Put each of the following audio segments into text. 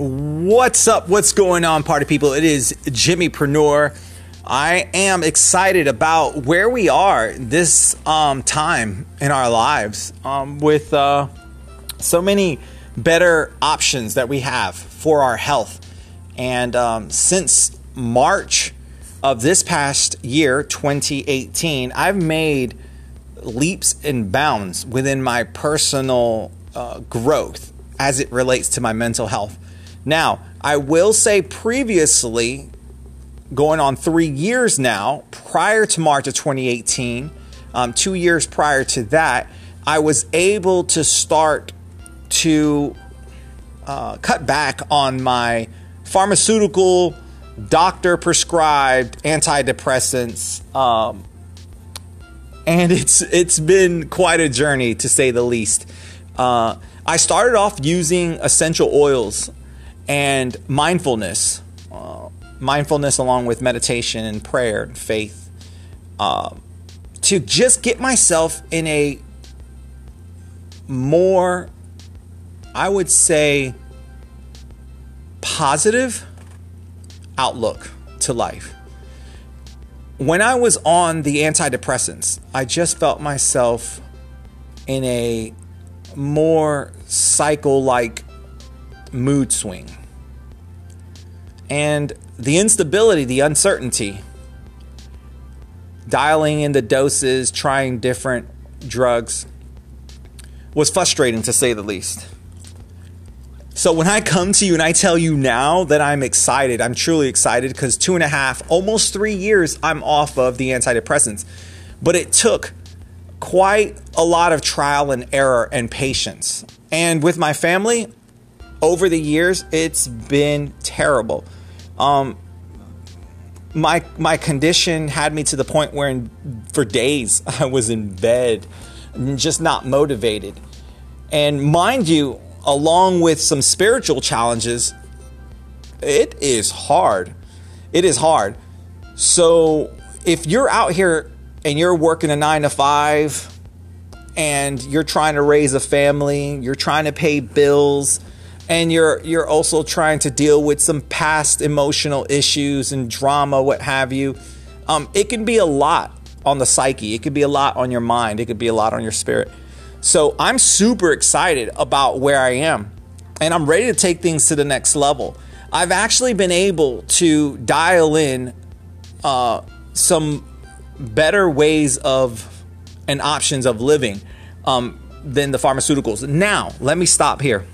What's up? What's going on, party people? It is Jimmypreneur. I am excited about where we are this um, time in our lives um, with uh, so many better options that we have for our health. And um, since March of this past year, 2018, I've made leaps and bounds within my personal uh, growth as it relates to my mental health. Now, I will say previously, going on three years now, prior to March of 2018, um, two years prior to that, I was able to start to uh, cut back on my pharmaceutical, doctor prescribed antidepressants. Um, and it's it's been quite a journey to say the least. Uh, I started off using essential oils and mindfulness, uh, mindfulness along with meditation and prayer and faith, uh, to just get myself in a more, I would say, positive outlook to life. When I was on the antidepressants, I just felt myself in a more cycle like mood swing. And the instability, the uncertainty, dialing in the doses, trying different drugs was frustrating to say the least. So when I come to you and I tell you now that I'm excited, I'm truly excited because two and a half, almost three years, I'm off of the antidepressants. But it took quite a lot of trial and error and patience. And with my family, over the years, it's been terrible. Um, my my condition had me to the point where, in, for days, I was in bed, just not motivated. And mind you, along with some spiritual challenges, it is hard. It is hard. So if you're out here and you're working a nine to five and you're trying to raise a family, you're trying to pay bills, and you're you're also trying to deal with some past emotional issues and drama, what have you, um, it can be a lot on the psyche. It could be a lot on your mind. It could be a lot on your spirit. So I'm super excited about where I am and I'm ready to take things to the next level. I've actually been able to dial in uh, some better ways of and options of living um, than the pharmaceuticals. Now, let me stop here.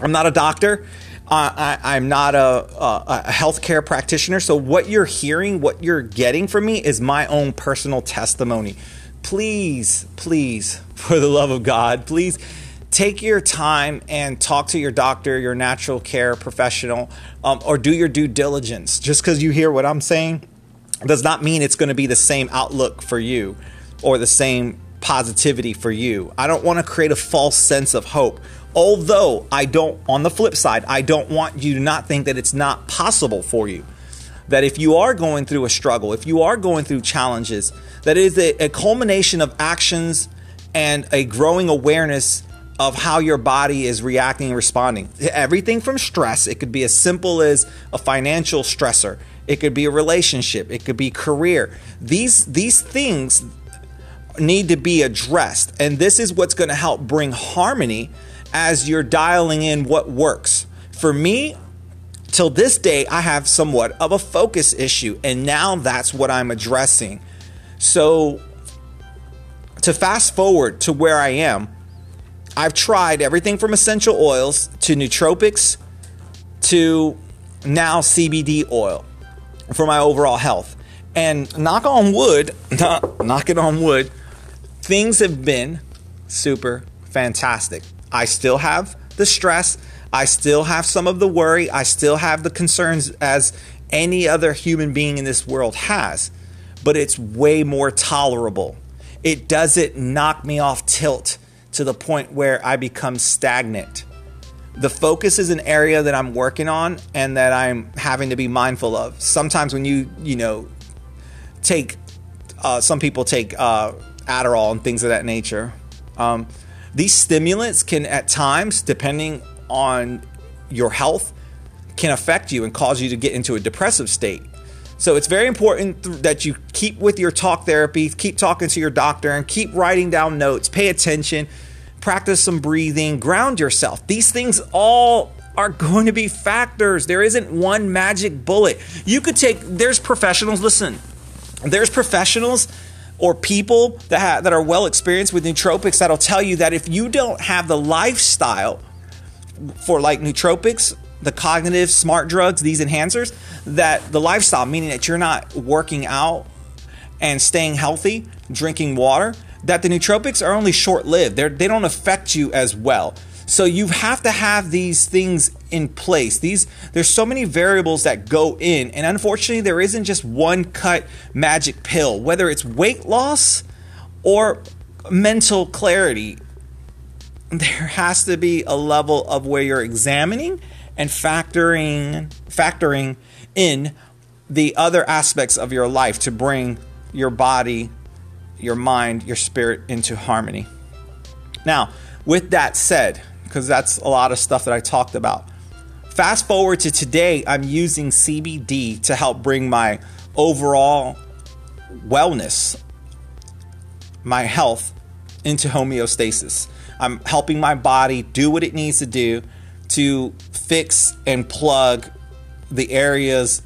I'm not a doctor. Uh, I, am not a, a, a healthcare practitioner. So, what you're hearing, what you're getting from me is my own personal testimony please, please, for the love of God, please take your time and talk to your doctor, your natural care professional, um, or do your due diligence. Just because you hear what I'm saying does not mean it's going to be the same outlook for you or the same positivity for you. I don't want to create a false sense of hope. Although I don't, on the flip side, I don't want you to not think that it's not possible for you that if you are going through a struggle, if you are going through challenges, that is a, a culmination of actions and a growing awareness of how your body is reacting and responding. Everything from stress, it could be as simple as a financial stressor, it could be a relationship, it could be career. These these things need to be addressed. And this is what's going to help bring harmony as you're dialing in what works. For me, till this day, I have somewhat of a focus issue, and now that's what I'm addressing. So, to fast forward to where I am, I've tried everything from essential oils to nootropics to now CBD oil for my overall health. And knock on wood, knock it on wood, things have been super fantastic. I still have the stress, I still have some of the worry. I still have the concerns as any other human being in this world has, but it's way more tolerable. It doesn't knock me off tilt to the point where I become stagnant. The focus is an area that I'm working on and that I'm having to be mindful of. Sometimes when you, you know, take, uh, some people take uh, Adderall and things of that nature. Um, these stimulants can, at times, depending on your health can affect you and cause you to get into a depressive state. So it's very important th- that you keep with your talk therapy, keep talking to your doctor, and keep writing down notes, pay attention, practice some breathing, ground yourself. These things all are going to be factors. There isn't one magic bullet. You could take, there's professionals, listen, there's professionals or people that, ha- that are well experienced with nootropics that'll tell you that if you don't have the lifestyle for like nootropics, the cognitive smart drugs, these enhancers, that the lifestyle, meaning that you're not working out and staying healthy, drinking water, that the nootropics are only short lived. They don't affect you as well. So you have to have these things in place. These there's so many variables that go in, and unfortunately, there isn't just one cut magic pill. Whether it's weight loss or mental clarity, there has to be a level of where you're examining and factoring factoring in the other aspects of your life to bring your body, your mind, your spirit into harmony. Now, with that said, because that's a lot of stuff that I talked about. Fast forward to today, I'm using CBD to help bring my overall wellness, my health into homeostasis. I'm helping my body do what it needs to do to fix and plug the areas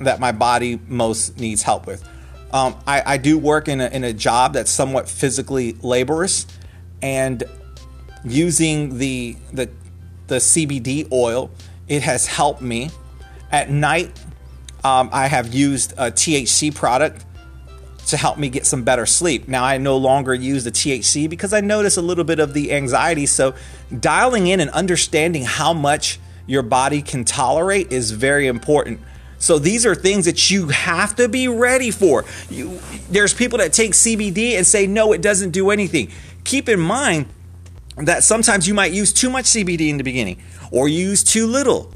that my body most needs help with. Um, I, I, do work in a, in a job that's somewhat physically laborious, and using the the the CBD oil, it has helped me. At night, um, I have used a THC product to help me get some better sleep. Now I no longer use the THC because I notice a little bit of the anxiety. So dialing in and understanding how much your body can tolerate is very important. So these are things that you have to be ready for. You, there's people that take CBD and say no, it doesn't do anything. Keep in mind that sometimes you might use too much CBD in the beginning or use too little.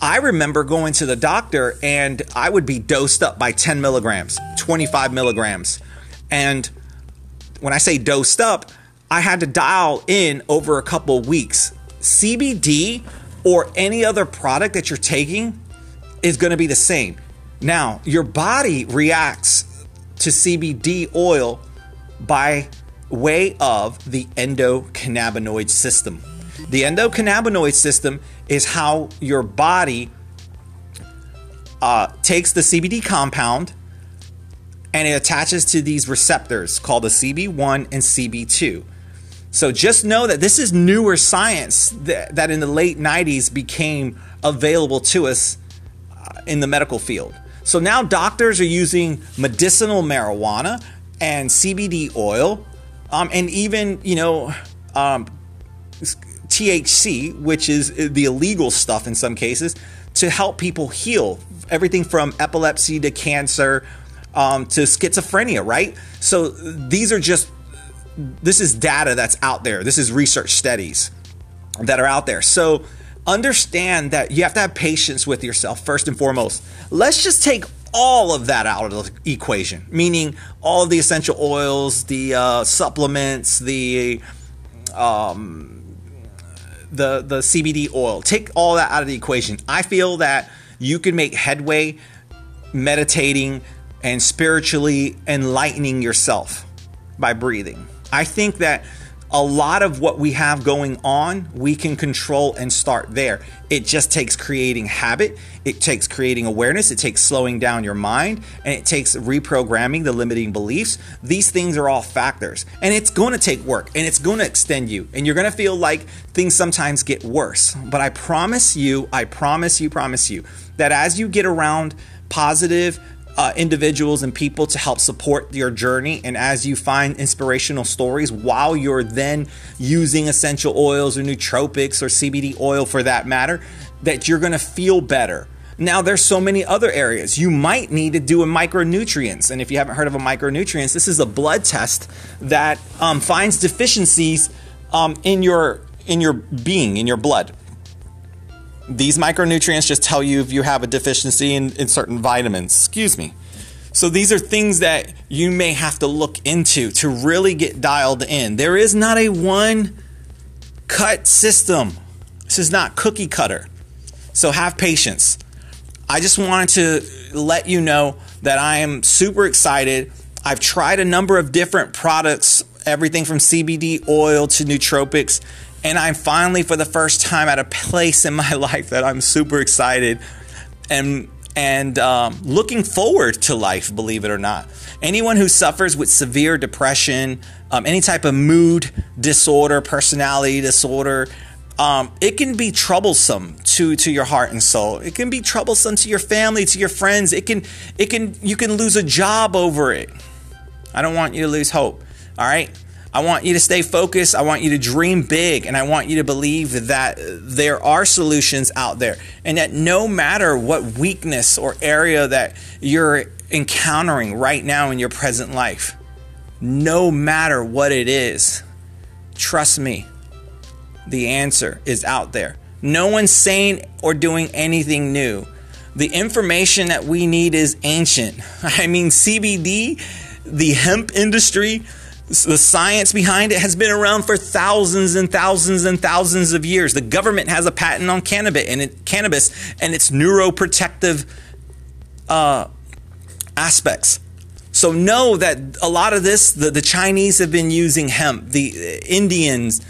I remember going to the doctor and I would be dosed up by 10 milligrams, 25 milligrams. And when I say dosed up, I had to dial in over a couple weeks. CBD or any other product that you're taking is going to be the same. Now, your body reacts to CBD oil by way of the endocannabinoid system. The endocannabinoid system is how your body uh, takes the CBD compound and it attaches to these receptors called the CB1 and CB2. So just know that this is newer science that, that in the late 90s became available to us uh, in the medical field. So now doctors are using medicinal marijuana and CBD oil um, and even you know um, THC, which is the illegal stuff in some cases, to help people heal everything from epilepsy to cancer um, to schizophrenia. Right. So these are just this is data that's out there. This is research studies that are out there. So understand that you have to have patience with yourself first and foremost. Let's just take all of that out of the equation, meaning all of the essential oils, the uh, supplements, the um, the the CBD oil. Take all that out of the equation. I feel that you can make headway meditating and spiritually enlightening yourself by breathing. I think that a lot of what we have going on, we can control and start there. It just takes creating habit, it takes creating awareness, it takes slowing down your mind, and it takes reprogramming the limiting beliefs. These things are all factors, and it's going to take work and it's going to extend you, and you're going to feel like things sometimes get worse. But I promise you, I promise you, promise you that as you get around positive, uh, individuals and people to help support your journey. And as you find inspirational stories while you're then using essential oils or nootropics or CBD oil for that matter, that you're going to feel better. Now, there's so many other areas. You might need to do a micronutrients. And if you haven't heard of a micronutrients, this is a blood test that um, finds deficiencies um, in your in your being, in your blood these micronutrients just tell you if you have a deficiency in, in certain vitamins. Excuse me. So these are things that you may have to look into to really get dialed in. There is not a one cut system. This is not cookie cutter. So have patience. I just wanted to let you know that I am super excited. I've tried a number of different products, everything from CBD oil to nootropics, and I'm finally, for the first time, at a place in my life that I'm super excited and and um, looking forward to life. Believe it or not, anyone who suffers with severe depression, um, any type of mood disorder, personality disorder, um, it can be troublesome to to your heart and soul. It can be troublesome to your family, to your friends. It can it can you can lose a job over it. I don't want you to lose hope. All right. I want you to stay focused. I want you to dream big. And I want you to believe that there are solutions out there. And that no matter what weakness or area that you're encountering right now in your present life, no matter what it is, trust me, the answer is out there. No one's saying or doing anything new. The information that we need is ancient. I mean, CBD, the hemp industry, the science behind it has been around for thousands and thousands and thousands of years. The government has a patent on cannabis and it, cannabis and its neuroprotective uh, aspects. So know that a lot of this, the, the Chinese have been using hemp. The Indians,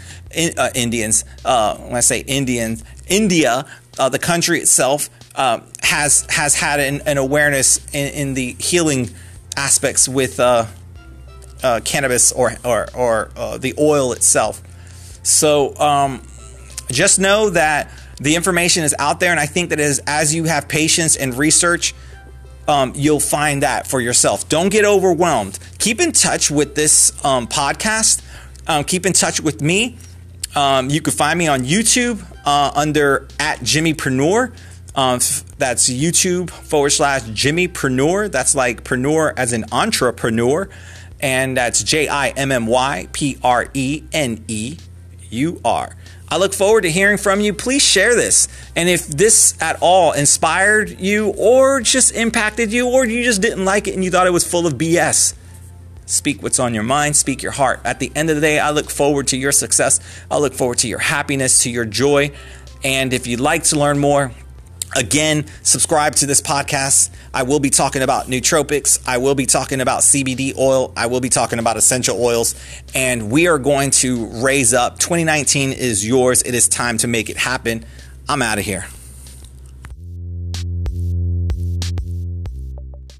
uh, Indians, uh, when I say Indians, India, uh, the country itself, uh, has has had an, an awareness in, in, the healing aspects with uh, uh, cannabis or or, or the oil itself. So um, just know that the information is out there, and I think that as as you have patience and research um, you'll find that for yourself. Don't get overwhelmed. Keep in touch with this um, podcast. Um, keep in touch with me. Um, you can find me on YouTube uh, under at Jimmypreneur. Um, that's YouTube forward slash Jimmypreneur. That's like preneur as an entrepreneur. And that's J I M M Y P R E N E U R. I look forward to hearing from you. Please share this. And if this at all inspired you or just impacted you or you just didn't like it and you thought it was full of BS, speak what's on your mind, speak your heart. At the end of the day, I look forward to your success. I look forward to your happiness, to your joy. And if you'd like to learn more, Again, subscribe to this podcast. I will be talking about nootropics. I will be talking about CBD oil. I will be talking about essential oils. And we are going to raise up. 2019 is yours. It is time to make it happen. I'm out of here.